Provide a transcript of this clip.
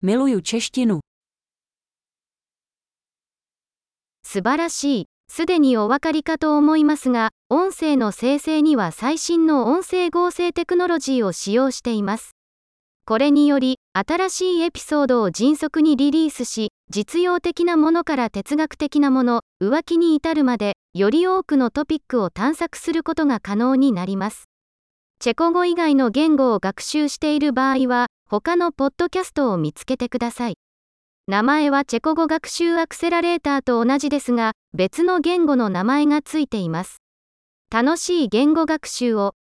Miluju češtinu. 素晴らしい。すでにお分かりかと思いますが、音声の生成には最新の音声合成テクノロジーを使用しています。これにより、新しいエピソードを迅速にリリースし、実用的なものから哲学的なもの、浮気に至るまで、より多くのトピックを探索することが可能になります。チェコ語以外の言語を学習している場合は、他のポッドキャストを見つけてください。名前はチェコ語学習アクセラレーターと同じですが、別の言語の名前がついています。楽しい言語学習を。